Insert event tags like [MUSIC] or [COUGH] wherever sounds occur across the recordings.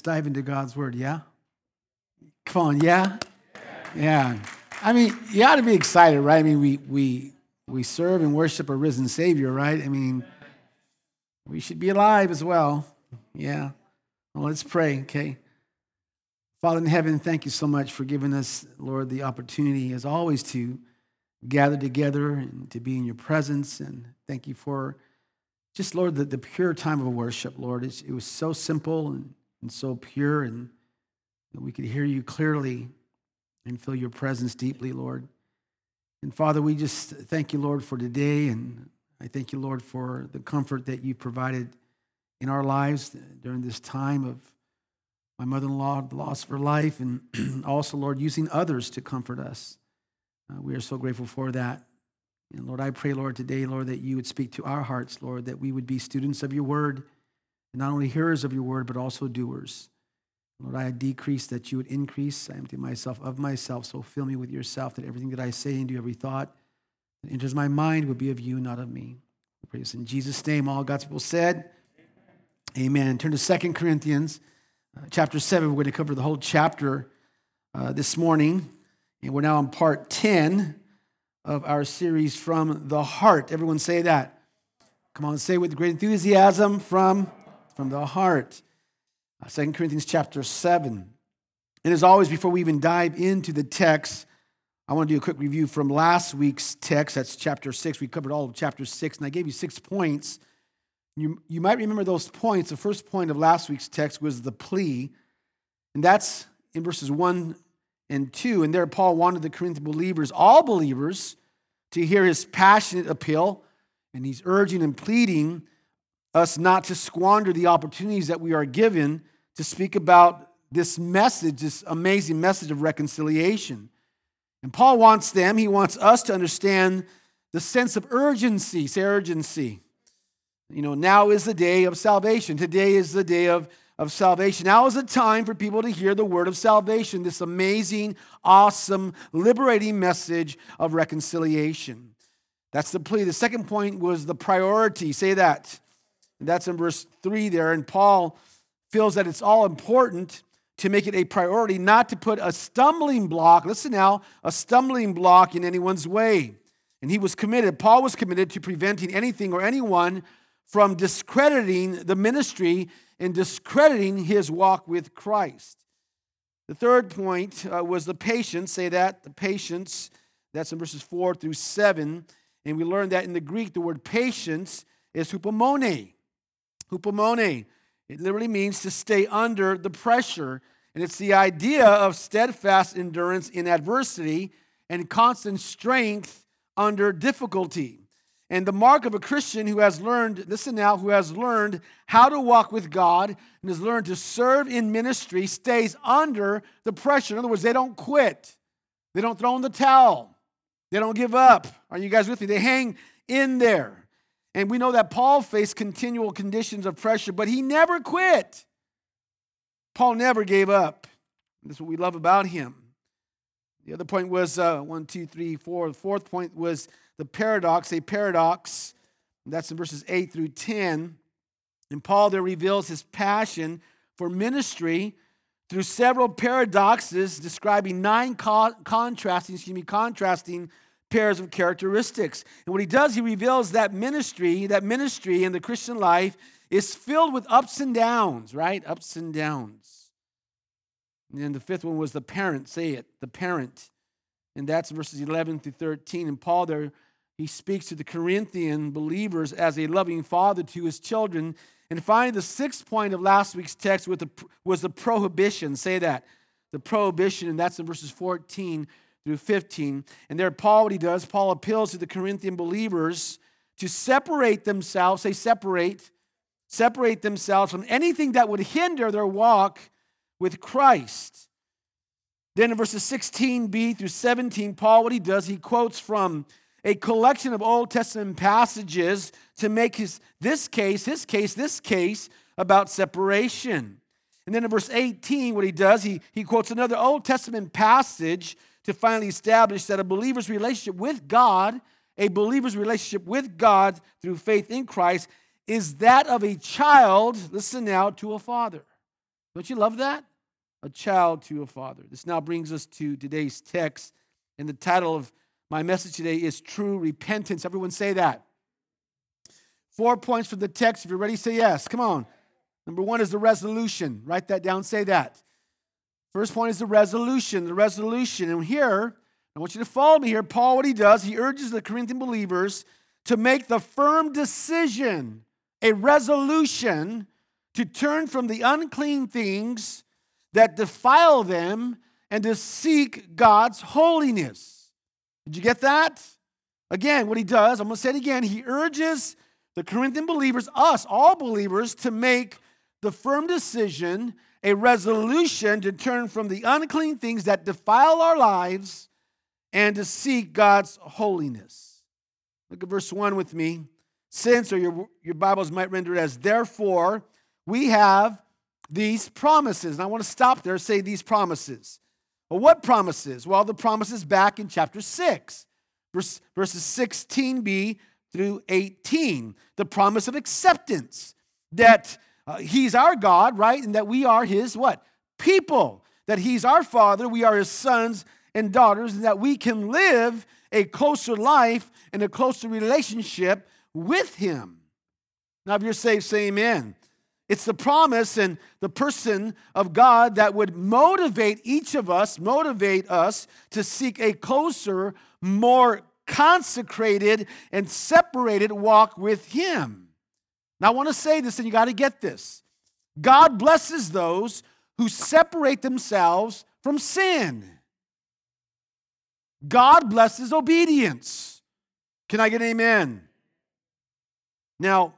let's dive into God's word, yeah? Come on, yeah? Yeah. I mean, you ought to be excited, right? I mean, we, we, we serve and worship a risen Savior, right? I mean, we should be alive as well. Yeah. Well, let's pray, okay? Father in heaven, thank you so much for giving us, Lord, the opportunity, as always, to gather together and to be in your presence. And thank you for just, Lord, the, the pure time of worship, Lord. It's, it was so simple and, and so pure, and we could hear you clearly and feel your presence deeply, Lord. And Father, we just thank you, Lord, for today. And I thank you, Lord, for the comfort that you provided in our lives during this time of my mother in law, loss of her life, and [CLEARS THROAT] also, Lord, using others to comfort us. Uh, we are so grateful for that. And Lord, I pray, Lord, today, Lord, that you would speak to our hearts, Lord, that we would be students of your word, not only hearers of your word, but also doers. Lord, I decrease that you would increase. I empty myself of myself, so fill me with yourself, that everything that I say and do, every thought that enters my mind would be of you, not of me. I pray this in Jesus' name. All God's people said, Amen. Turn to Second Corinthians uh, chapter 7. We're going to cover the whole chapter uh, this morning. And we're now on part 10 of our series from the heart. Everyone say that. Come on, say with great enthusiasm from, from the heart. Uh, 2 Corinthians chapter 7. And as always, before we even dive into the text, I want to do a quick review from last week's text. That's chapter 6. We covered all of chapter 6, and I gave you six points. You, you might remember those points. The first point of last week's text was the plea, and that's in verses 1 and 2. And there, Paul wanted the Corinthian believers, all believers, to hear his passionate appeal. And he's urging and pleading us not to squander the opportunities that we are given to speak about this message, this amazing message of reconciliation. And Paul wants them, he wants us to understand the sense of urgency. Say urgency. You know, now is the day of salvation. Today is the day of of salvation. Now is the time for people to hear the word of salvation, this amazing, awesome, liberating message of reconciliation. That's the plea. The second point was the priority. Say that. And that's in verse 3 there. And Paul feels that it's all important to make it a priority, not to put a stumbling block, listen now, a stumbling block in anyone's way. And he was committed, Paul was committed to preventing anything or anyone from discrediting the ministry and discrediting his walk with Christ. The third point uh, was the patience. Say that, the patience. That's in verses 4 through 7. And we learned that in the Greek, the word patience is hupomone. Hupomone. It literally means to stay under the pressure. And it's the idea of steadfast endurance in adversity and constant strength under difficulty. And the mark of a Christian who has learned, listen now, who has learned how to walk with God and has learned to serve in ministry stays under the pressure. In other words, they don't quit, they don't throw in the towel, they don't give up. Are you guys with me? They hang in there. And we know that Paul faced continual conditions of pressure, but he never quit. Paul never gave up. That's what we love about him. The other point was uh, one, two, three, four. The fourth point was the paradox, a paradox. That's in verses 8 through 10. And Paul there reveals his passion for ministry through several paradoxes describing nine co- contrasting, excuse me, contrasting pairs of characteristics. And what he does, he reveals that ministry, that ministry in the Christian life is filled with ups and downs, right? Ups and downs. And then the fifth one was the parent, say it, the parent. And that's verses 11 through 13. And Paul there he speaks to the Corinthian believers as a loving father to his children. And finally, the sixth point of last week's text was the, was the prohibition. Say that. The prohibition, and that's in verses 14 through 15. And there, Paul, what he does, Paul appeals to the Corinthian believers to separate themselves, say separate, separate themselves from anything that would hinder their walk with Christ. Then in verses 16b through 17, Paul, what he does, he quotes from a collection of Old Testament passages to make his this case, his case, this case about separation. And then in verse 18, what he does, he, he quotes another Old Testament passage to finally establish that a believer's relationship with God, a believer's relationship with God through faith in Christ, is that of a child, listen now, to a father. Don't you love that? A child to a father. This now brings us to today's text. And the title of my message today is True Repentance. Everyone say that. Four points from the text. If you're ready, say yes. Come on. Number one is the resolution. Write that down, say that. First point is the resolution. The resolution. And here, I want you to follow me here. Paul, what he does, he urges the Corinthian believers to make the firm decision, a resolution to turn from the unclean things that defile them and to seek God's holiness. Did you get that? Again, what he does, I'm going to say it again, he urges the Corinthian believers, us, all believers, to make the firm decision, a resolution to turn from the unclean things that defile our lives and to seek God's holiness. Look at verse 1 with me. Since, or your, your Bibles might render it as therefore, we have these promises. And I want to stop there say these promises. Well, what promises? Well, the promises back in chapter 6, verse, verses 16b through 18. The promise of acceptance that uh, he's our God, right? And that we are his what? People. That he's our father, we are his sons and daughters, and that we can live a closer life and a closer relationship with him. Now, if you're saved, say amen. It's the promise and the person of God that would motivate each of us, motivate us to seek a closer, more consecrated, and separated walk with Him. Now, I want to say this, and you got to get this God blesses those who separate themselves from sin. God blesses obedience. Can I get an amen? Now,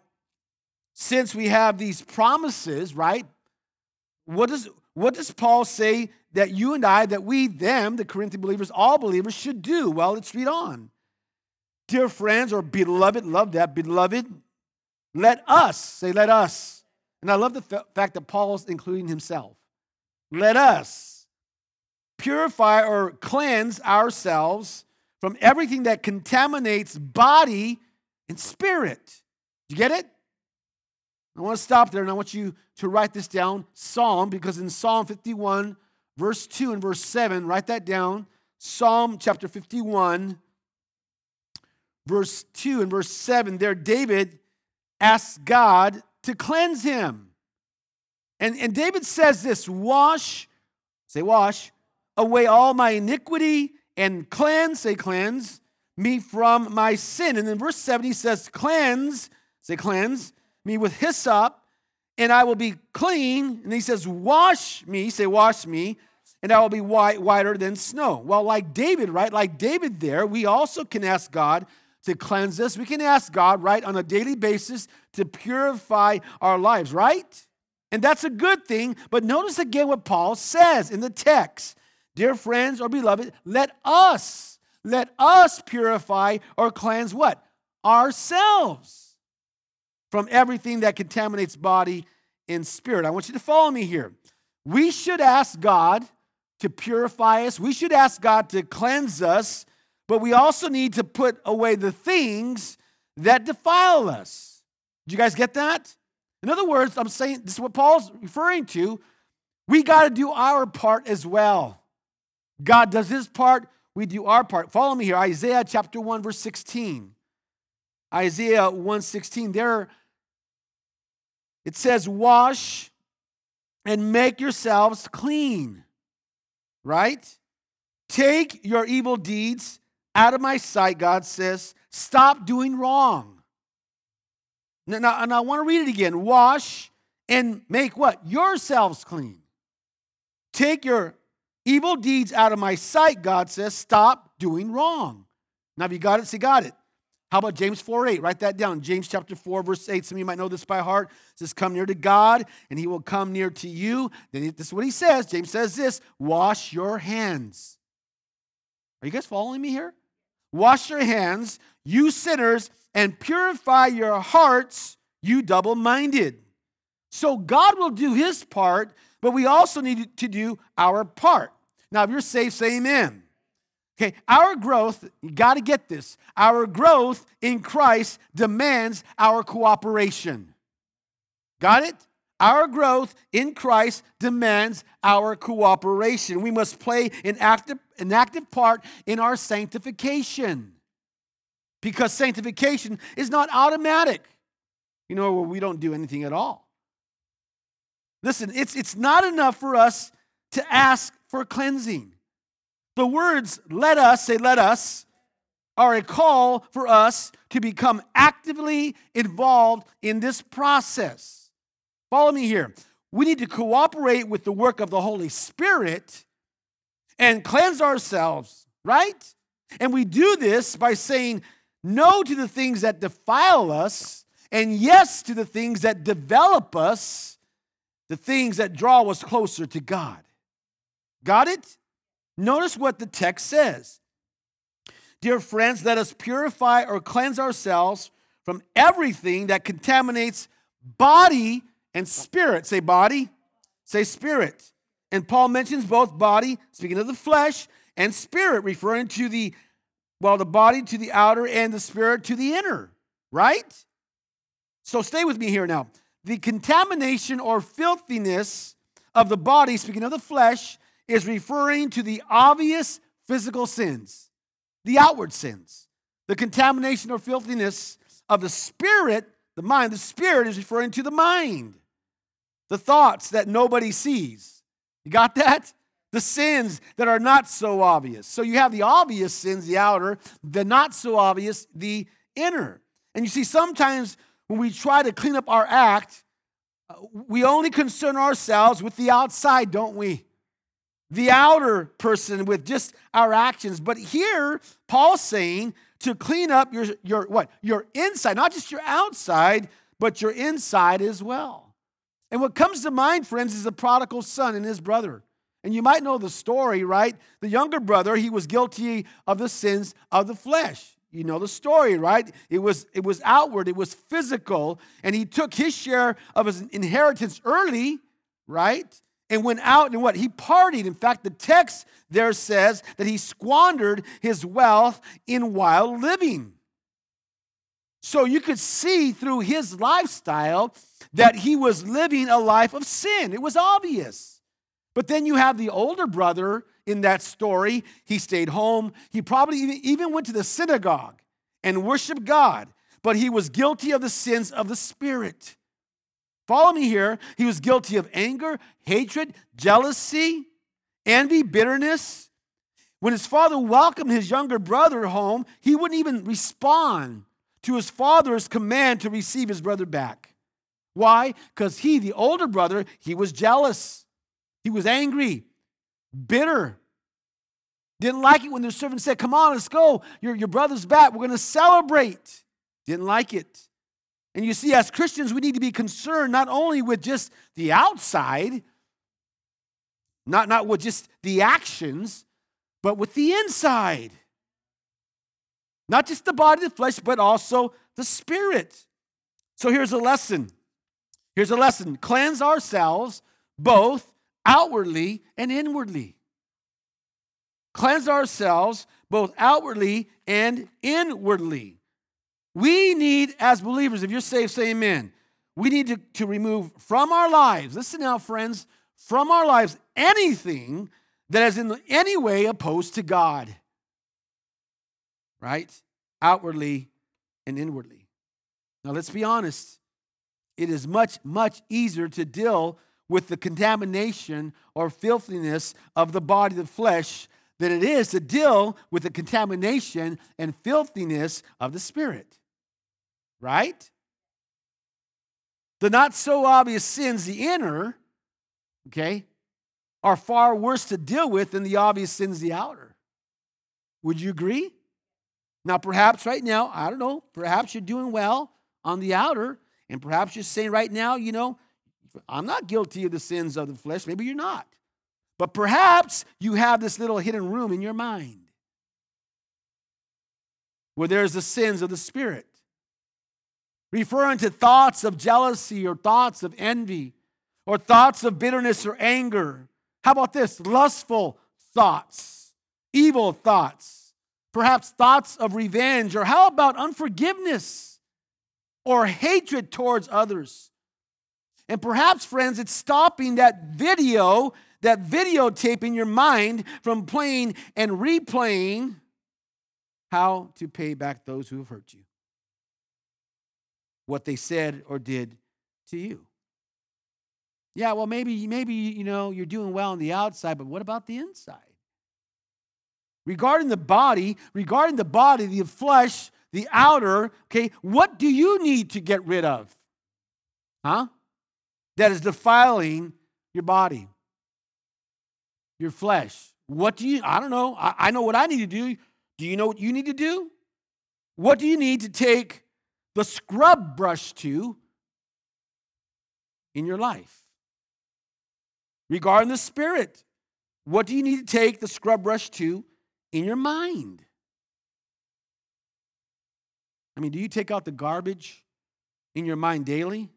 since we have these promises, right? What does, what does Paul say that you and I, that we, them, the Corinthian believers, all believers should do? Well, let's read on. Dear friends, or beloved, love that, beloved, let us, say, let us. And I love the f- fact that Paul's including himself. Let us purify or cleanse ourselves from everything that contaminates body and spirit. You get it? I want to stop there and I want you to write this down Psalm, because in Psalm 51, verse 2 and verse 7, write that down. Psalm chapter 51, verse 2 and verse 7, there David asks God to cleanse him. And, and David says this wash, say wash, away all my iniquity and cleanse, say cleanse, me from my sin. And then verse 7, he says, cleanse, say cleanse me with hyssop, and I will be clean. And he says, Wash me, say, Wash me, and I will be white, whiter than snow. Well, like David, right? Like David there, we also can ask God to cleanse us. We can ask God, right, on a daily basis to purify our lives, right? And that's a good thing. But notice again what Paul says in the text Dear friends or beloved, let us, let us purify or cleanse what? Ourselves from everything that contaminates body and spirit. I want you to follow me here. We should ask God to purify us, we should ask God to cleanse us, but we also need to put away the things that defile us. Do you guys get that? In other words, I'm saying this is what Paul's referring to. We got to do our part as well. God does his part, we do our part. Follow me here. Isaiah chapter 1 verse 16. Isaiah 1:16. There it says, Wash and make yourselves clean, right? Take your evil deeds out of my sight, God says. Stop doing wrong. Now, and I want to read it again. Wash and make what? Yourselves clean. Take your evil deeds out of my sight, God says. Stop doing wrong. Now, if you got it, say, got it. How about James 4 8? Write that down. James chapter 4, verse 8. Some of you might know this by heart. It says, Come near to God, and he will come near to you. Then this is what he says. James says this wash your hands. Are you guys following me here? Wash your hands, you sinners, and purify your hearts, you double minded. So God will do his part, but we also need to do our part. Now, if you're saved, say amen. Okay, our growth, you got to get this. Our growth in Christ demands our cooperation. Got it? Our growth in Christ demands our cooperation. We must play an active, an active part in our sanctification because sanctification is not automatic. You know, we don't do anything at all. Listen, it's, it's not enough for us to ask for cleansing. The words let us, say let us, are a call for us to become actively involved in this process. Follow me here. We need to cooperate with the work of the Holy Spirit and cleanse ourselves, right? And we do this by saying no to the things that defile us and yes to the things that develop us, the things that draw us closer to God. Got it? Notice what the text says. Dear friends, let us purify or cleanse ourselves from everything that contaminates body and spirit. Say body, say spirit. And Paul mentions both body, speaking of the flesh, and spirit, referring to the, well, the body to the outer and the spirit to the inner, right? So stay with me here now. The contamination or filthiness of the body, speaking of the flesh, is referring to the obvious physical sins the outward sins. The contamination or filthiness of the spirit, the mind, the spirit is referring to the mind, the thoughts that nobody sees. You got [LAUGHS] that? The sins that are not so obvious. So you have the obvious sins, the outer, the not so obvious, the inner. And you see, sometimes when we try to clean up our act, uh, we only concern ourselves with the outside, don't we? the outer person with just our actions. But here, Paul's saying to clean up your, your what? Your inside, not just your outside, but your inside as well. And what comes to mind, friends, is the prodigal son and his brother. And you might know the story, right? The younger brother, he was guilty of the sins of the flesh. You know the story, right? It was it was outward, it was physical, and he took his share of his inheritance early, right? and went out and what? He partied. In fact, the text there says that he squandered his wealth in wild living. So you could see through his lifestyle that he was living a life of sin. It was obvious. But then you have the older brother in that story. He stayed home. He probably even went to the synagogue and worshiped God, but he was guilty of the sins of the Spirit. Follow me here. He was guilty of anger, hatred, jealousy, envy, bitterness. When his father welcomed his younger brother home, he wouldn't even respond to his father's command to receive his brother back. Why? Because he, the older brother, he was jealous. He was angry, bitter. Didn't like it when the servant said, Come on, let's go. Your, your brother's back. We're going to celebrate. Didn't like it. And you see, as Christians, we need to be concerned not only with just the outside, not, not with just the actions, but with the inside. Not just the body, the flesh, but also the spirit. So here's a lesson. Here's a lesson cleanse ourselves both outwardly and inwardly. Cleanse ourselves both outwardly and inwardly. We need, as believers, if you're saved, say amen. We need to, to remove from our lives, listen now, friends, from our lives anything that is in any way opposed to God. Right? Outwardly and inwardly. Now, let's be honest. It is much, much easier to deal with the contamination or filthiness of the body, the flesh, than it is to deal with the contamination and filthiness of the spirit right? The not so obvious sins, the inner, okay, are far worse to deal with than the obvious sins, the outer. Would you agree? Now, perhaps right now, I don't know, perhaps you're doing well on the outer, and perhaps you're saying right now, you know, I'm not guilty of the sins of the flesh. Maybe you're not. But perhaps you have this little hidden room in your mind where there's the sins of the spirit referring to thoughts of jealousy or thoughts of envy or thoughts of bitterness or anger. How about this? Lustful thoughts, evil thoughts, perhaps thoughts of revenge, or how about unforgiveness or hatred towards others? And perhaps, friends, it's stopping that video, that videotape in your mind from playing and replaying how to pay back those who have hurt you, what they said or did to you. Yeah, well, maybe, maybe, you know, you're doing well on the outside, but what about the inside? Regarding the body, regarding the body, the flesh, the outer, okay, what do you need to get rid of? Huh? That is defiling your body, your flesh. What do you, I don't know. I, I know what I need to do. Do you know what you need to do? What do you need to take the scrub brush to in your life? Regarding the spirit, what do you need to take the scrub brush to in your mind? I mean, do you take out the garbage in your mind daily,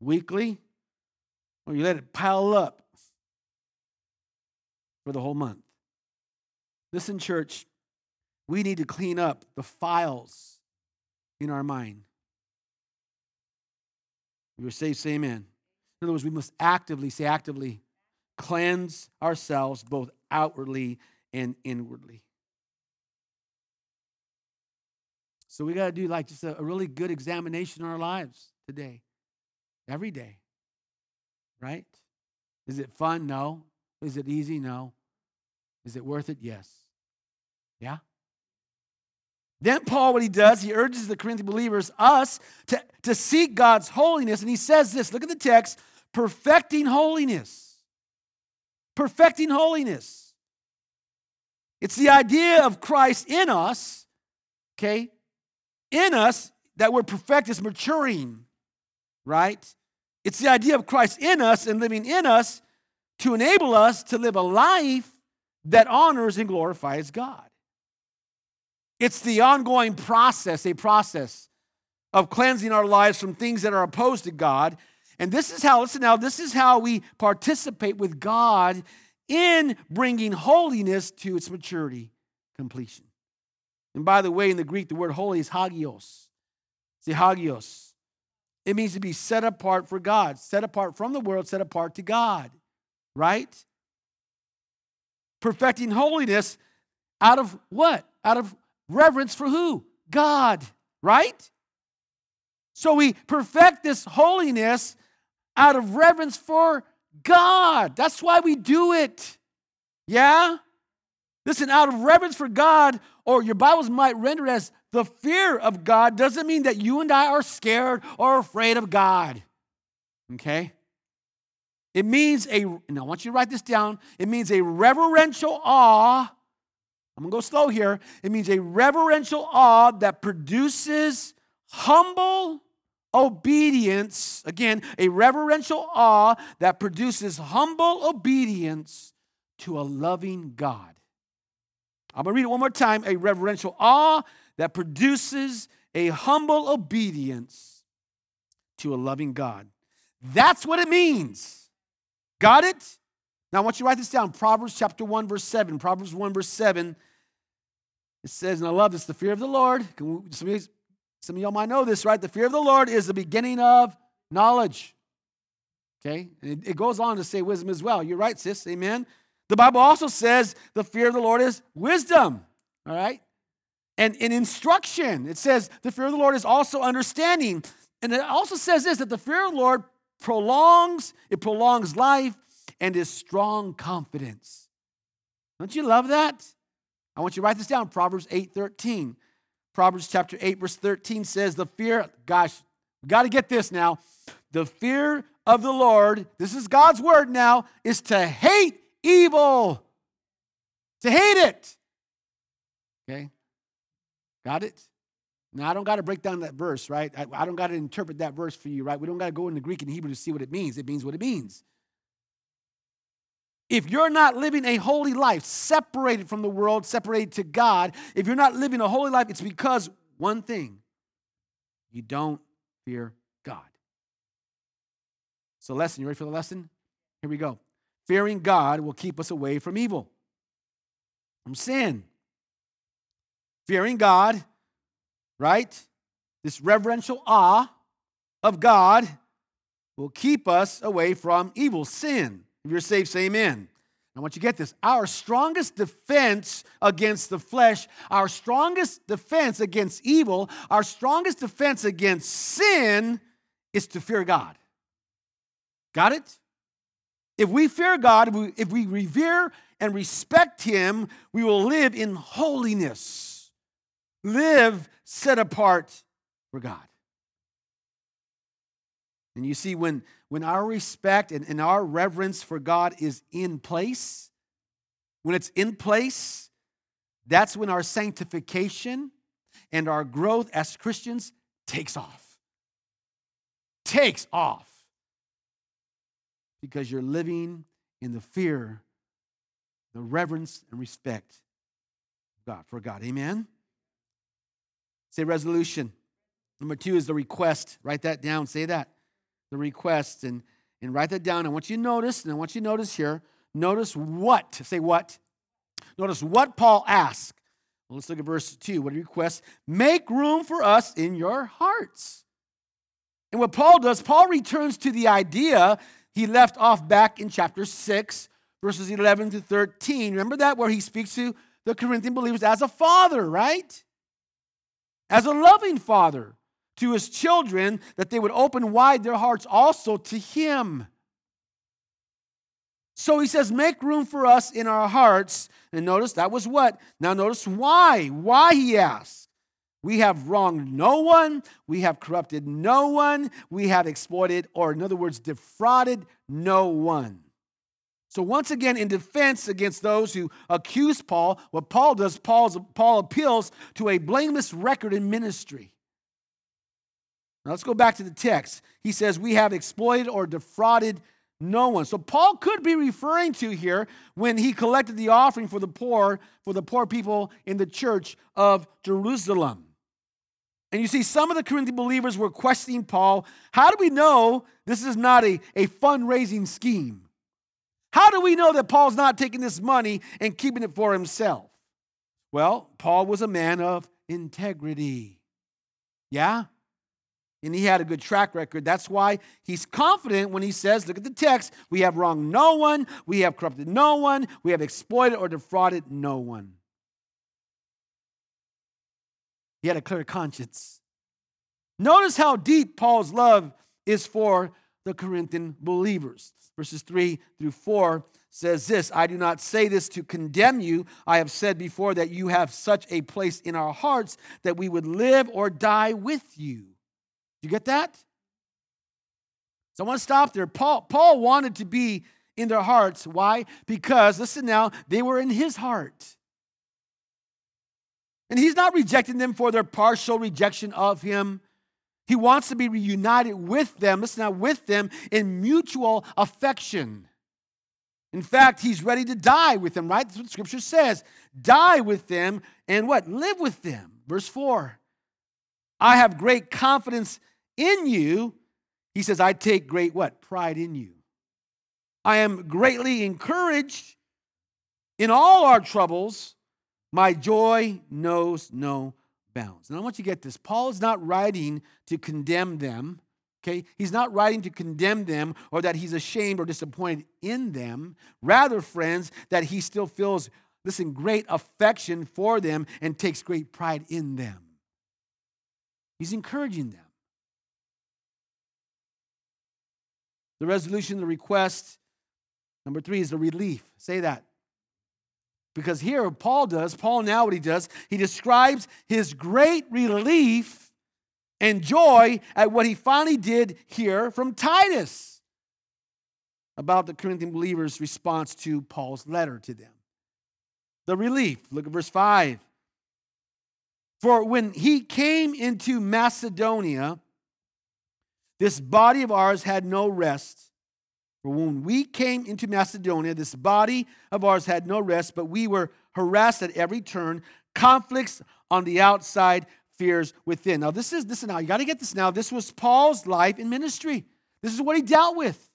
weekly, or you let it pile up for the whole month? Listen, church, we need to clean up the files in our mind. You're saved, say amen. In other words, we must actively, say actively, cleanse ourselves both outwardly and inwardly. So we got to do like just a, a, really good examination in our lives today, every day, right? Is it fun? No. Is it easy? No. Is it worth it? Yes. Yeah? Then Paul, what he does, he urges the Corinthian believers, us, to, to seek God's holiness. And he says this look at the text perfecting holiness. Perfecting holiness. It's the idea of Christ in us, okay? In us that we're perfect is maturing, right? It's the idea of Christ in us and living in us to enable us to live a life that honors and glorifies God. It's the ongoing process, a process of cleansing our lives from things that are opposed to God. And this is how, listen now, this is how we participate with God in bringing holiness to its maturity, completion. And by the way, in the Greek, the word holy is hagios. It's hagios. It means to be set apart for God, set apart from the world, set apart to God, right? Perfecting holiness out of what? Out of Reverence for who? God, right? So we perfect this holiness out of reverence for God. That's why we do it. Yeah? Listen, out of reverence for God, or your Bibles might render as the fear of God, doesn't mean that you and I are scared or afraid of God. Okay? It means a, and I want you to write this down, it means a reverential awe I'm to go slow here. It means a reverential awe that produces humble obedience. Again, a reverential awe that produces humble obedience to a loving God. I'm going to read it one more time. A reverential awe that produces a humble obedience to a loving God. That's what it means. Got it? Now, I want you to write this down. Proverbs chapter 1, verse 7. Proverbs 1, verse 7 it says, and I love this the fear of the Lord. Some of, some of y'all might know this, right? The fear of the Lord is the beginning of knowledge. Okay? And it, it goes on to say wisdom as well. You're right, sis. Amen. The Bible also says the fear of the Lord is wisdom. All right? And in instruction, it says the fear of the Lord is also understanding. And it also says this that the fear of the Lord prolongs, it prolongs life and is strong confidence. Don't you love that? I want you to write this down Proverbs 8 13. Proverbs chapter 8, verse 13 says, The fear, gosh, we got to get this now. The fear of the Lord, this is God's word now, is to hate evil. To hate it. Okay? Got it? Now, I don't got to break down that verse, right? I, I don't got to interpret that verse for you, right? We don't got to go into Greek and Hebrew to see what it means. It means what it means. If you're not living a holy life, separated from the world, separated to God, if you're not living a holy life, it's because one thing you don't fear God. So, lesson, you ready for the lesson? Here we go. Fearing God will keep us away from evil, from sin. Fearing God, right? This reverential awe of God will keep us away from evil, sin. If you're saved, say amen. I want you to get this. Our strongest defense against the flesh, our strongest defense against evil, our strongest defense against sin is to fear God. Got it? If we fear God, if we revere and respect Him, we will live in holiness, live set apart for God. And you see, when, when our respect and, and our reverence for God is in place, when it's in place, that's when our sanctification and our growth as Christians takes off. Takes off. Because you're living in the fear, the reverence, and respect God for God. Amen? Say resolution. Number two is the request. Write that down. Say that the request and, and write that down. I want you to notice, and I want you to notice here, notice what. Say what? Notice what Paul asked. Well, let's look at verse 2. What he requests? Make room for us in your hearts. And what Paul does, Paul returns to the idea he left off back in chapter 6, verses 11 to 13. Remember that, where he speaks to the Corinthian believers as a father, right? As a loving father to his children that they would open wide their hearts also to him. So he says, Make room for us in our hearts. And notice that was what? Now notice why. Why he asked. We have wronged no one. We have corrupted no one. We have exploited, or in other words, defrauded no one. So, once again, in defense against those who accuse Paul, what Paul does, Paul's, Paul appeals to a blameless record in ministry. Now let's go back to the text. He says, We have exploited or defrauded no one. So Paul could be referring to here when he collected the offering for the poor, for the poor people in the church of Jerusalem. And you see, some of the Corinthian believers were questioning Paul. How do we know this is not a, a fundraising scheme? How do we know that Paul's not taking this money and keeping it for himself? Well, Paul was a man of integrity. Yeah? And he had a good track record. That's why he's confident when he says, Look at the text, we have wronged no one, we have corrupted no one, we have exploited or defrauded no one. He had a clear conscience. Notice how deep Paul's love is for the Corinthian believers. Verses 3 through 4 says this I do not say this to condemn you. I have said before that you have such a place in our hearts that we would live or die with you. You get that? So I want to stop there. Paul, Paul wanted to be in their hearts. Why? Because, listen now, they were in his heart. And he's not rejecting them for their partial rejection of him. He wants to be reunited with them, listen now, with them in mutual affection. In fact, he's ready to die with them, right? That's what scripture says. Die with them and what? Live with them. Verse 4. I have great confidence in you, he says, I take great what? Pride in you. I am greatly encouraged in all our troubles. My joy knows no bounds. Now I want you to get this. Paul is not writing to condemn them. Okay? He's not writing to condemn them or that he's ashamed or disappointed in them. Rather, friends, that he still feels, listen, great affection for them and takes great pride in them. He's encouraging them. The resolution, the request. Number three is the relief. Say that. Because here, Paul does, Paul now what he does, he describes his great relief and joy at what he finally did hear from Titus about the Corinthian believers' response to Paul's letter to them. The relief. Look at verse 5. For when he came into Macedonia, this body of ours had no rest. For when we came into Macedonia, this body of ours had no rest, but we were harassed at every turn, conflicts on the outside, fears within. Now, this is this is now, you got to get this now. This was Paul's life in ministry. This is what he dealt with.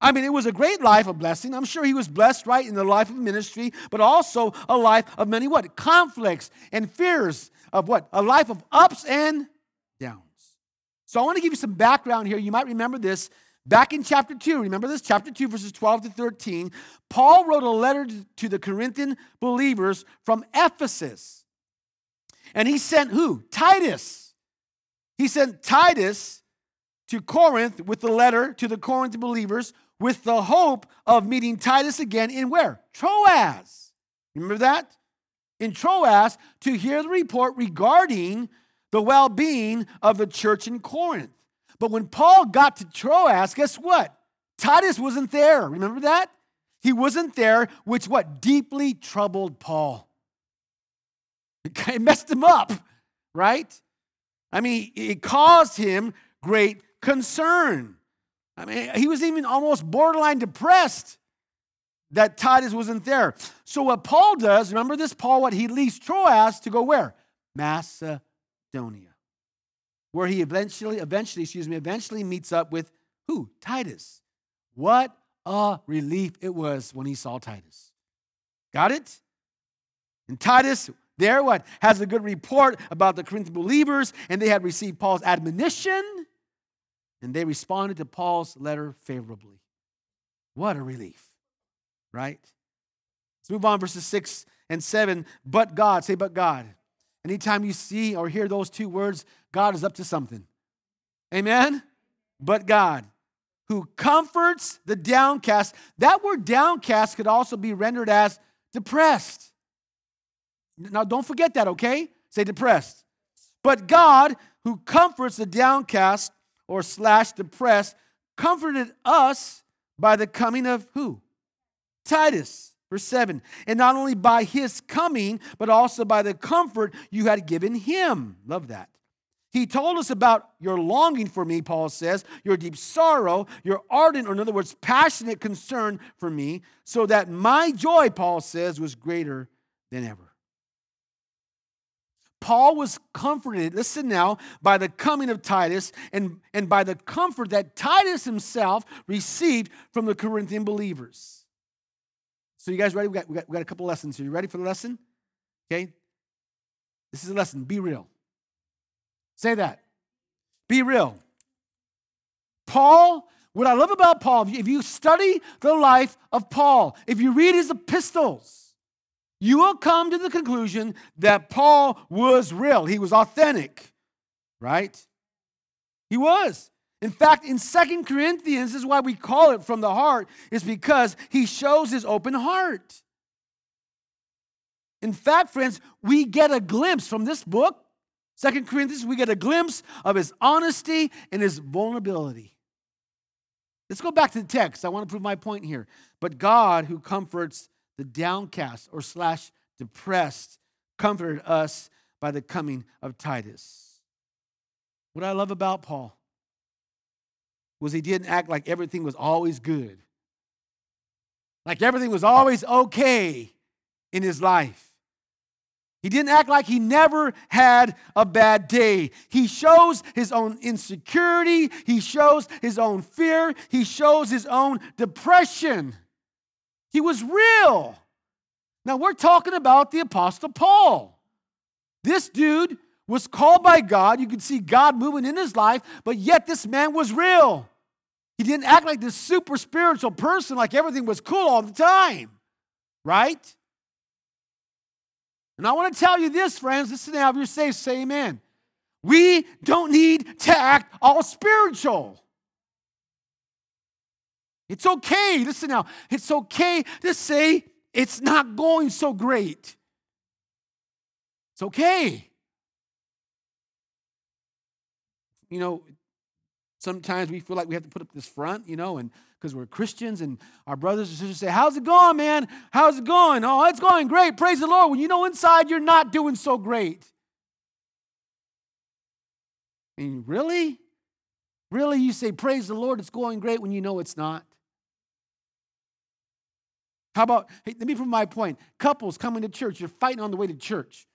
I mean, it was a great life of blessing. I'm sure he was blessed, right, in the life of ministry, but also a life of many what? Conflicts and fears of what? A life of ups and downs. So I want to give you some background here. You might remember this. Back in chapter 2, remember this? Chapter 2, verses 12 to 13. Paul wrote a letter to the Corinthian believers from Ephesus. And he sent who? Titus. He sent Titus to Corinth with the letter to the Corinth believers with the hope of meeting Titus again in where? Troas. Remember that? In Troas to hear the report regarding the well being of the church in Corinth. But when Paul got to Troas, guess what? Titus wasn't there. Remember that? He wasn't there, which what? Deeply troubled Paul. [LAUGHS] It messed him up, right? I mean, it caused him great concern. I mean, he was even almost borderline depressed that Titus wasn't there. So what Paul does, remember this, Paul, what he leaves Troas to go where? Macedonia. Where he eventually, eventually, excuse me, eventually meets up with who? Titus. What a relief it was when he saw Titus. Got it? And Titus there what has a good report about the Corinthian believers and they had received Paul's admonition and they responded to Paul's letter favorably. What a relief, right? Let's move on, verses 6 and 7. But God, say, but God. Anytime you see or hear those two words, God is up to something. Amen? But God, who comforts the downcast. That word downcast could also be rendered as depressed. Now, don't forget that, okay? Say depressed. But God, who comforts the downcast or slash depressed, comforted us by the coming of who? Titus, verse 7. And not only by his coming, but also by the comfort you had given him. Love that. He told us about your longing for me, Paul says, your deep sorrow, your ardent, or in other words, passionate concern for me, so that my joy, Paul says, was greater than ever. Paul was comforted, listen now, by the coming of Titus and, and by the comfort that Titus himself received from the Corinthian believers. So, you guys ready? We got, we got, we got a couple lessons here. You ready for the lesson? Okay. This is a lesson. Be real. Say that. Be real. Paul, what I love about Paul, if you study the life of Paul, if you read his epistles, you will come to the conclusion that Paul was real. He was authentic, right? He was. In fact, in Second Corinthians, this is why we call it from the heart, is because he shows his open heart. In fact, friends, we get a glimpse from this book, Second Corinthians, we get a glimpse of his honesty and his vulnerability. Let's go back to the text. I want to prove my point here. But God, who comforts the downcast or slash depressed, comforted us by the coming of Titus. What I love about Paul was he didn't act like everything was always good, like everything was always okay in his life. He didn't act like he never had a bad day. He shows his own insecurity. He shows his own fear. He shows his own depression. He was real. Now, we're talking about the Apostle Paul. This dude was called by God. You could see God moving in his life, but yet this man was real. He didn't act like this super spiritual person, like everything was cool all the time, right? And I want to tell you this, friends. Listen now, if you're saved, say amen. We don't need to act all spiritual. It's okay, listen now, it's okay to say it's not going so great. It's okay. You know, sometimes we feel like we have to put up this front, you know, and because we're Christians and our brothers and sisters say, How's it going, man? How's it going? Oh, it's going great. Praise the Lord. When you know inside you're not doing so great. And really? Really? You say, Praise the Lord, it's going great when you know it's not? How about, hey, let me prove my point. Couples coming to church, you're fighting on the way to church.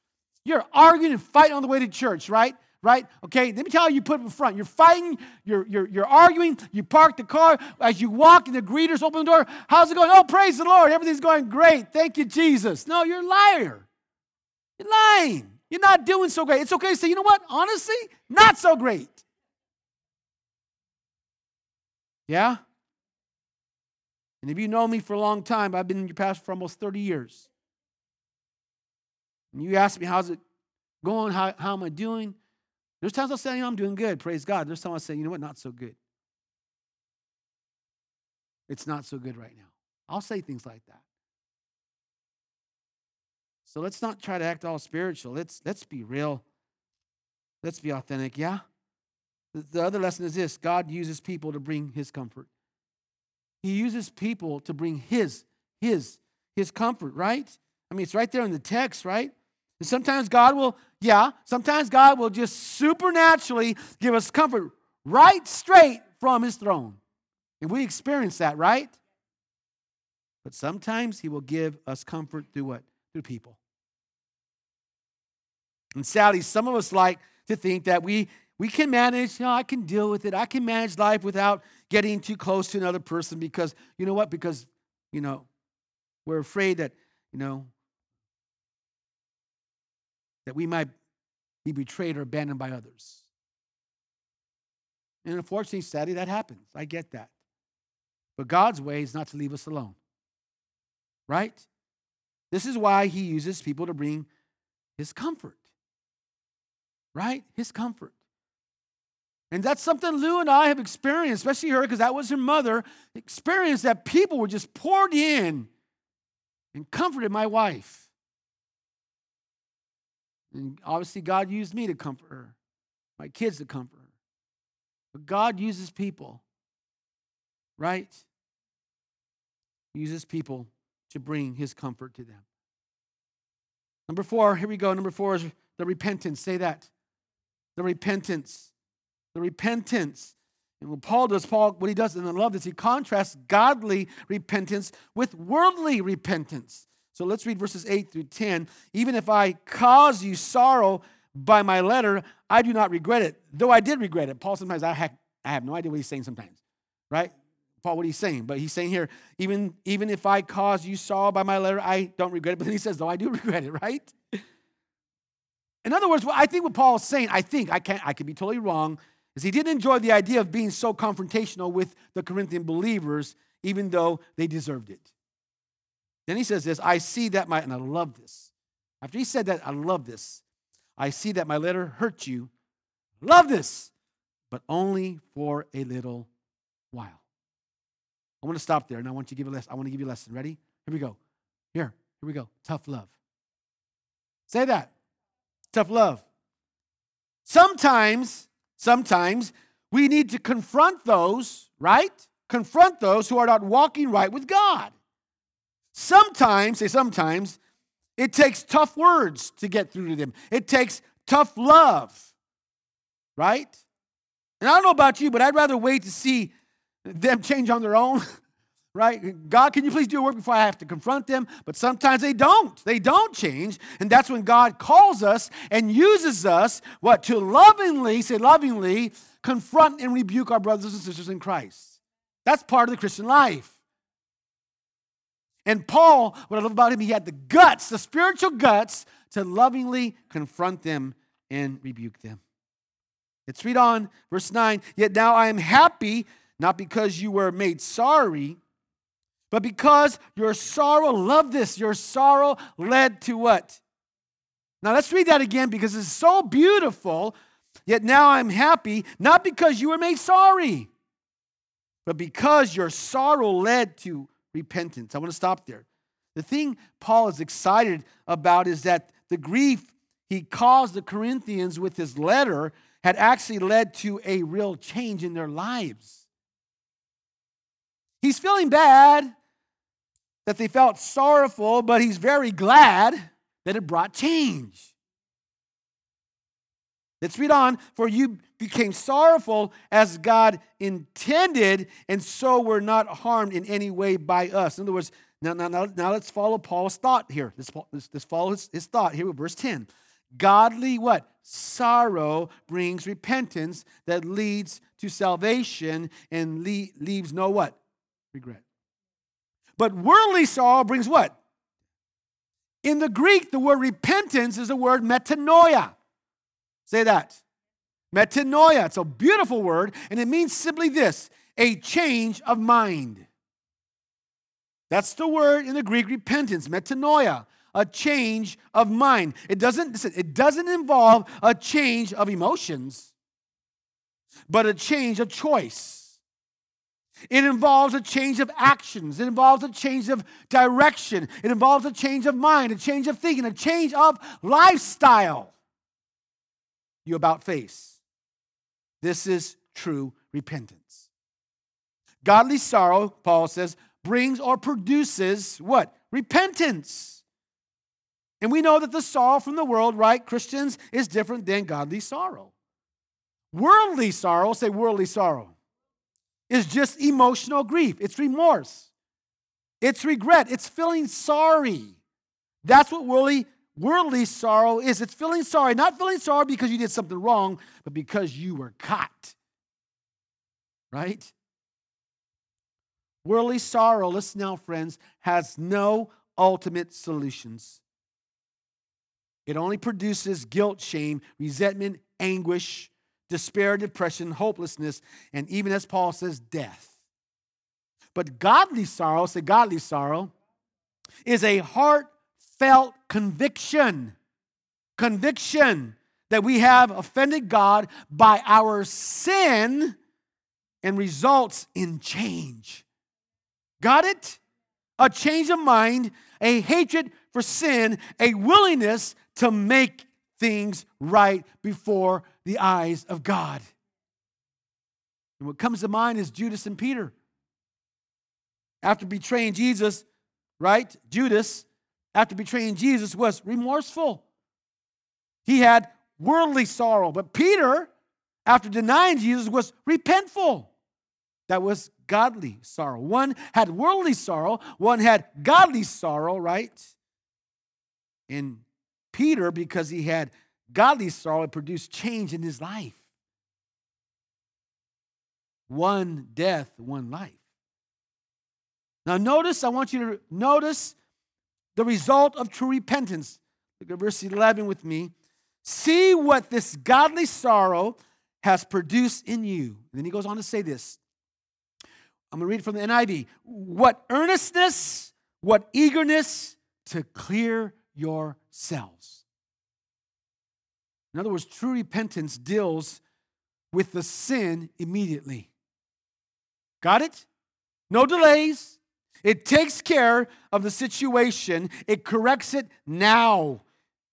You're arguing and fighting on the way to church, right? Right? Okay, let me tell you, you put it in front. You're fighting, you're, you're, you're arguing, you park the car. As you walk and the greeters open the door, how's it going? Oh, praise the Lord, everything's going great. Thank you, Jesus. No, you're a liar. You're lying. You're not doing so great. It's okay to say, you know what? Honestly, not so great. Yeah? And if you know me for a long time, I've been your pastor for almost 30 years. And you ask me, how's it going? How, how am I doing? There's times I'll say, you know, I'm doing good, praise God. There's times I'll say, you know what, not so good. It's not so good right now. I'll say things like that. So let's not try to act all spiritual. Let's let's be real. Let's be authentic. Yeah. The other lesson is this: God uses people to bring His comfort. He uses people to bring His His His comfort. Right? I mean, it's right there in the text. Right? And sometimes God will, yeah. Sometimes God will just supernaturally give us comfort right straight from His throne, and we experience that. Right? But sometimes He will give us comfort through what? Through people. And sadly, some of us like to think that we, we can manage, you know, I can deal with it. I can manage life without getting too close to another person because, you know what? Because, you know, we're afraid that, you know, that we might be betrayed or abandoned by others. And unfortunately, sadly, that happens. I get that. But God's way is not to leave us alone. Right? This is why he uses people to bring his comfort right? His comfort. And that's something Lou and I have experienced, especially her, because that was her mother, experienced that people were just poured in and comforted my wife. And obviously, God used me to comfort her, my kids to comfort her. But God uses people, right? He uses people to bring his comfort to them. Number four, here we go. Number four is the repentance. Say that the repentance. The repentance. And what Paul does, Paul, what he does, and I love this, he contrasts godly repentance with worldly repentance. So let's read verses 8 through 10. Even if I cause you sorrow by my letter, I do not regret it, though I did regret it. Paul sometimes, I have, I have no idea what he's saying sometimes, right? Paul, what he's saying, but he's saying here, even, even if I cause you sorrow by my letter, I don't regret it. But then he says, though I do [LAUGHS] regret it, right? In other words, I think what Paul is saying, I think, I can't, I could be totally wrong, is he didn't enjoy the idea of being so confrontational with the Corinthian believers, even though they deserved it. Then he says this, I see that my, and I love this. After he said that, I love this. I see that my letter hurt you. Love this, but only for a little while. I want to stop there and I want you to give a lesson. I want to give you a lesson. Ready? Here we go. Here, here we go. Tough love. Say that. Tough love. Sometimes, sometimes we need to confront those, right? Confront those who are not walking right with God. Sometimes, say sometimes, it takes tough words to get through to them. It takes tough love, right? And I don't know about you, but I'd rather wait to see them change on their own [LAUGHS] right? God, can you please do a work before I have to confront them? But sometimes they don't. They don't change. And that's when God calls us and uses us, what? To lovingly, say lovingly, confront and rebuke our brothers and sisters in Christ. That's part of the Christian life. And Paul, what I love about him, he had the guts, the spiritual guts, to lovingly confront them and rebuke them. Let's read on, verse 9. Yet now I am happy, not because you were made sorry but because your sorrow, love this, your sorrow led to what? Now let's read that again because it's so beautiful. Yet now I'm happy, not because you were made sorry, but because your sorrow led to repentance. I want to stop there. The thing Paul is excited about is that the grief he caused the Corinthians with his letter had actually led to a real change in their lives. He's feeling bad that they felt sorrowful, but he's very glad that it brought change. Let's read on. For you became sorrowful as God intended, and so were not harmed in any way by us. In other words, now, now, now, now let's follow Paul's thought here. Let's, let's, let's follow his, his thought here with verse 10. Godly what? Sorrow brings repentance that leads to salvation and le- leaves no what? regret. But worldly sorrow brings what? In the Greek, the word repentance is the word metanoia. Say that. Metanoia. It's a beautiful word, and it means simply this a change of mind. That's the word in the Greek repentance, metanoia, a change of mind. It doesn't, listen, it doesn't involve a change of emotions, but a change of choice. It involves a change of actions. It involves a change of direction. It involves a change of mind, a change of thinking, a change of lifestyle. You about face. This is true repentance. Godly sorrow, Paul says, brings or produces what? Repentance. And we know that the sorrow from the world, right, Christians, is different than godly sorrow. Worldly sorrow, say worldly sorrow, is just emotional grief. It's remorse. It's regret. It's feeling sorry. That's what worldly, worldly sorrow is. It's feeling sorry. Not feeling sorry because you did something wrong, but because you were caught. Right? Worldly sorrow, listen now, friends, has no ultimate solutions. It only produces guilt, shame, resentment, anguish, despair, depression, hopelessness, and even as Paul says, death. But godly sorrow, say godly sorrow, is a heartfelt conviction. Conviction that we have offended God by our sin and results in change. Got it? A change of mind, a hatred for sin, a willingness to make things right before the eyes of God. And what comes to mind is Judas and Peter. After betraying Jesus, right? Judas, after betraying Jesus, was remorseful. He had worldly sorrow. But Peter, after denying Jesus, was repentful. That was godly sorrow. One had worldly sorrow, one had godly sorrow, right? And Peter, because he had godly sorrow, it produced change in his life. One death, one life. Now, notice, I want you to notice the result of true repentance. Look at verse 11 with me. See what this godly sorrow has produced in you. And then he goes on to say this I'm going to read it from the NIV. What earnestness, what eagerness to clear yourselves. In other words, true repentance deals with the sin immediately. Got it? No delays. It takes care of the situation, it corrects it now.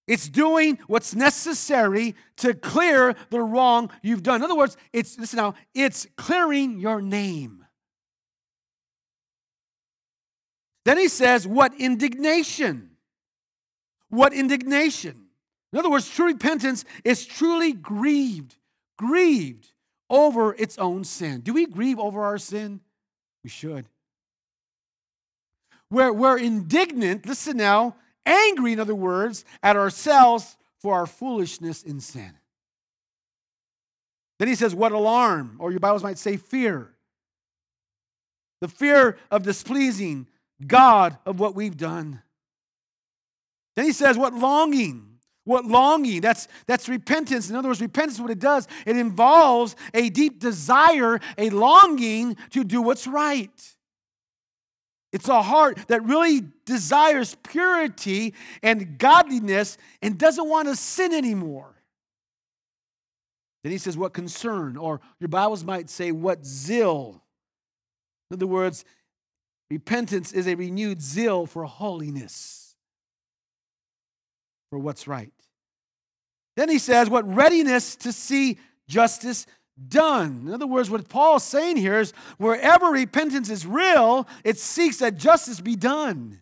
It's doing what's necessary to clear the wrong you've done. In other words, it's listen now, it's clearing your name. Then he says, What indignation? What indignation? In other words, true repentance is truly grieved, grieved over its own sin. Do we grieve over our sin? We should. We're, we're indignant, listen now, angry, in other words, at ourselves for our foolishness in sin. Then he says, What alarm? Or your Bibles might say fear. The fear of displeasing God of what we've done. Then he says, What longing? What longing? That's, that's repentance. In other words, repentance, what it does, it involves a deep desire, a longing to do what's right. It's a heart that really desires purity and godliness and doesn't want to sin anymore. Then he says, What concern? Or your Bibles might say, What zeal? In other words, Repentance is a renewed zeal for holiness, for what's right. Then he says, What readiness to see justice done. In other words, what Paul's saying here is wherever repentance is real, it seeks that justice be done.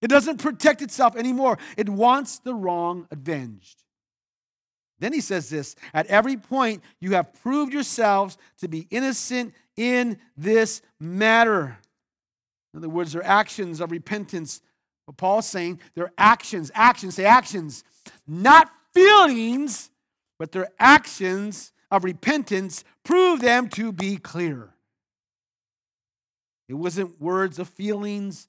It doesn't protect itself anymore, it wants the wrong avenged. Then he says this At every point, you have proved yourselves to be innocent in this matter. In other words, their actions of repentance. What Paul's saying, their actions, actions, say actions, not feelings, but their actions of repentance prove them to be clear. It wasn't words of feelings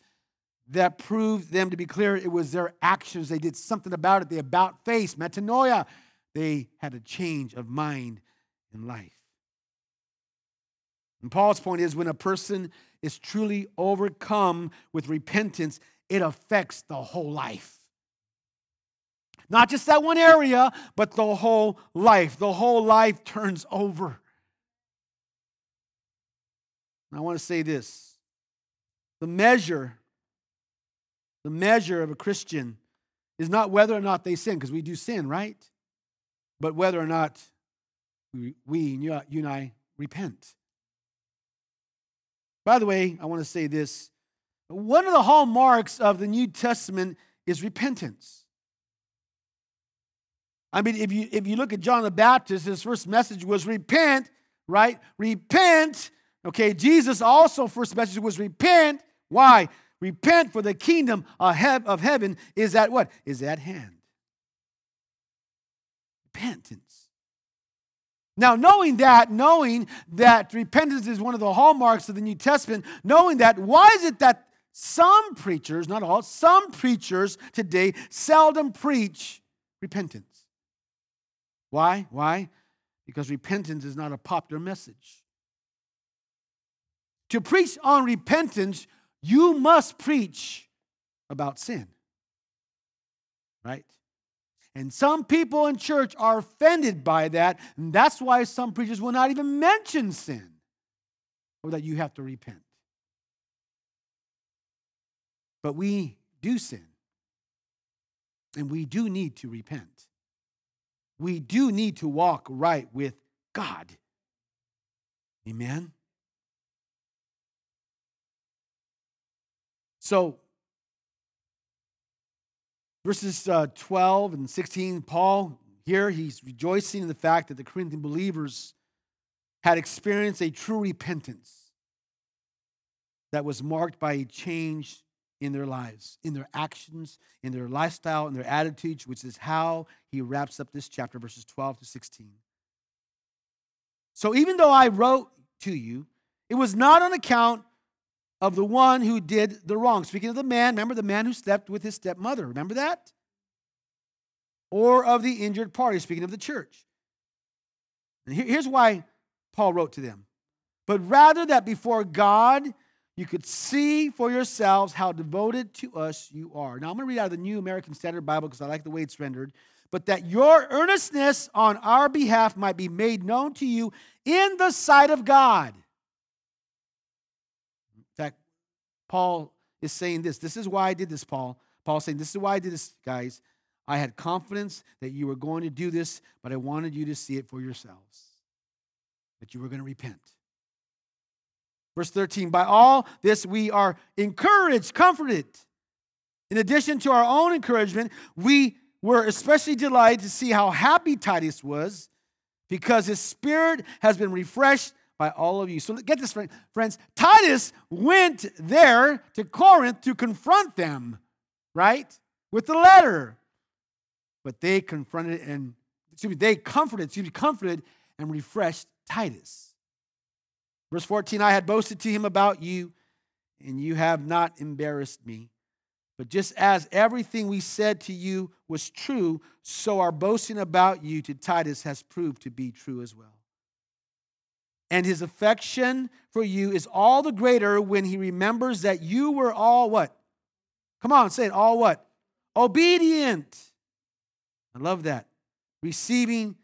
that proved them to be clear, it was their actions. They did something about it. They about face, metanoia. They had a change of mind in life. And Paul's point is when a person is truly overcome with repentance, it affects the whole life. Not just that one area, but the whole life. The whole life turns over. I want to say this the measure, the measure of a Christian is not whether or not they sin, because we do sin, right? But whether or not we, we you and I, repent. By the way, I want to say this. One of the hallmarks of the New Testament is repentance. I mean, if you if you look at John the Baptist, his first message was repent, right? Repent. Okay, Jesus also first message was repent. Why? Repent for the kingdom of heaven is at what? Is at hand. Repentance. Now, knowing that, knowing that repentance is one of the hallmarks of the New Testament, knowing that, why is it that some preachers, not all, some preachers today seldom preach repentance? Why? Why? Because repentance is not a popular message. To preach on repentance, you must preach about sin. Right? And some people in church are offended by that, and that's why some preachers will not even mention sin or that you have to repent. But we do sin, and we do need to repent we do need to walk right with God. Amen. So, verses uh, 12 and 16, Paul here, he's rejoicing in the fact that the Corinthian believers had experienced a true repentance that was marked by a change in their lives, in their actions, in their lifestyle, in their attitudes, which is how he wraps up this chapter, verses 12 to 16. So even though I wrote to you, it was not on account of the one who did the wrong. Speaking of the man, remember the man who slept with his stepmother, remember that? Or of the injured party, speaking of the church. And here's why Paul wrote to them. But rather that before God you could see for yourselves how devoted to us you are. Now, I'm going to read out of the New American Standard Bible because I like the way it's rendered. But that your earnestness on our behalf might be made known to you in the sight of God. In fact, Paul is saying this. This is why I did this, Paul. Paul's saying, This is why I did this, guys. I had confidence that you were going to do this, but I wanted you to see it for yourselves, that you were going to repent. Verse 13, by all this we are encouraged, comforted. In addition to our own encouragement, we were especially delighted to see how happy Titus was because his spirit has been refreshed by all of you. So get this, friends. Titus went there to Corinth to confront them, right? With the letter. But they confronted and, excuse me, they comforted, excuse me, comforted and refreshed Titus. Verse 14 I had boasted to him about you, and you have not embarrassed me. But just as everything we said to you was true, so our boasting about you to Titus has proved to be true as well. And his affection for you is all the greater when he remembers that you were all what? Come on, say it. All what? Obedient. I love that. Receiving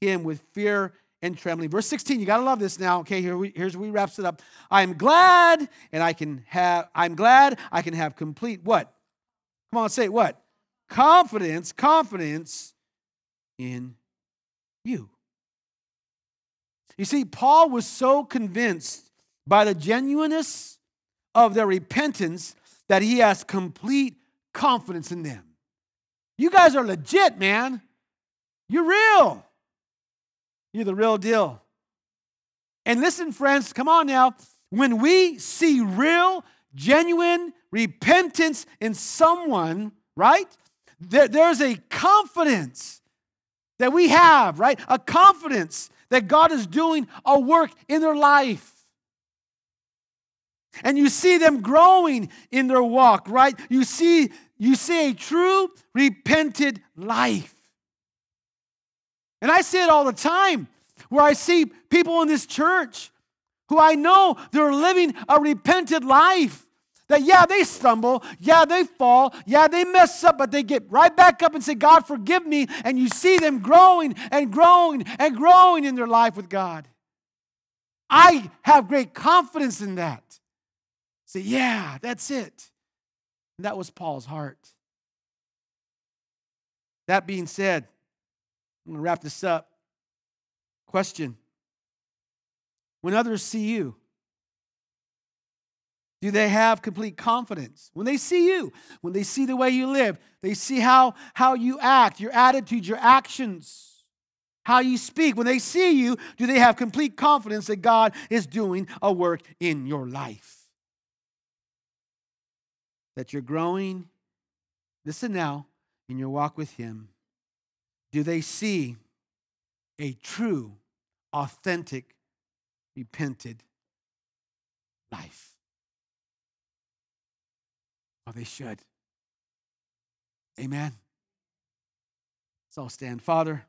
him with fear and trembling. Verse 16, you got to love this now. Okay, here we, here's where we wraps it up. I'm glad and I can have, I'm glad I can have complete what? Come on, say what? Confidence, confidence in you. You see, Paul was so convinced by the genuineness of their repentance that he has complete confidence in them. You guys are legit, man. You're real. You're the real deal. And listen, friends, come on now. When we see real, genuine repentance in someone, right? There, there's a confidence that we have, right? A confidence that God is doing a work in their life. And you see them growing in their walk, right? You see, you see a true repented life. And I see it all the time where I see people in this church who I know they're living a repented life. That, yeah, they stumble, yeah, they fall, yeah, they mess up, but they get right back up and say, God, forgive me. And you see them growing and growing and growing in their life with God. I have great confidence in that. Say, yeah, that's it. And that was Paul's heart. That being said, I'm going to wrap this up. Question When others see you, do they have complete confidence? When they see you, when they see the way you live, they see how, how you act, your attitudes, your actions, how you speak. When they see you, do they have complete confidence that God is doing a work in your life? That you're growing, listen now, in your walk with Him. Do they see a true, authentic, repented life? Oh, they should. Amen. Let's all stand. Father,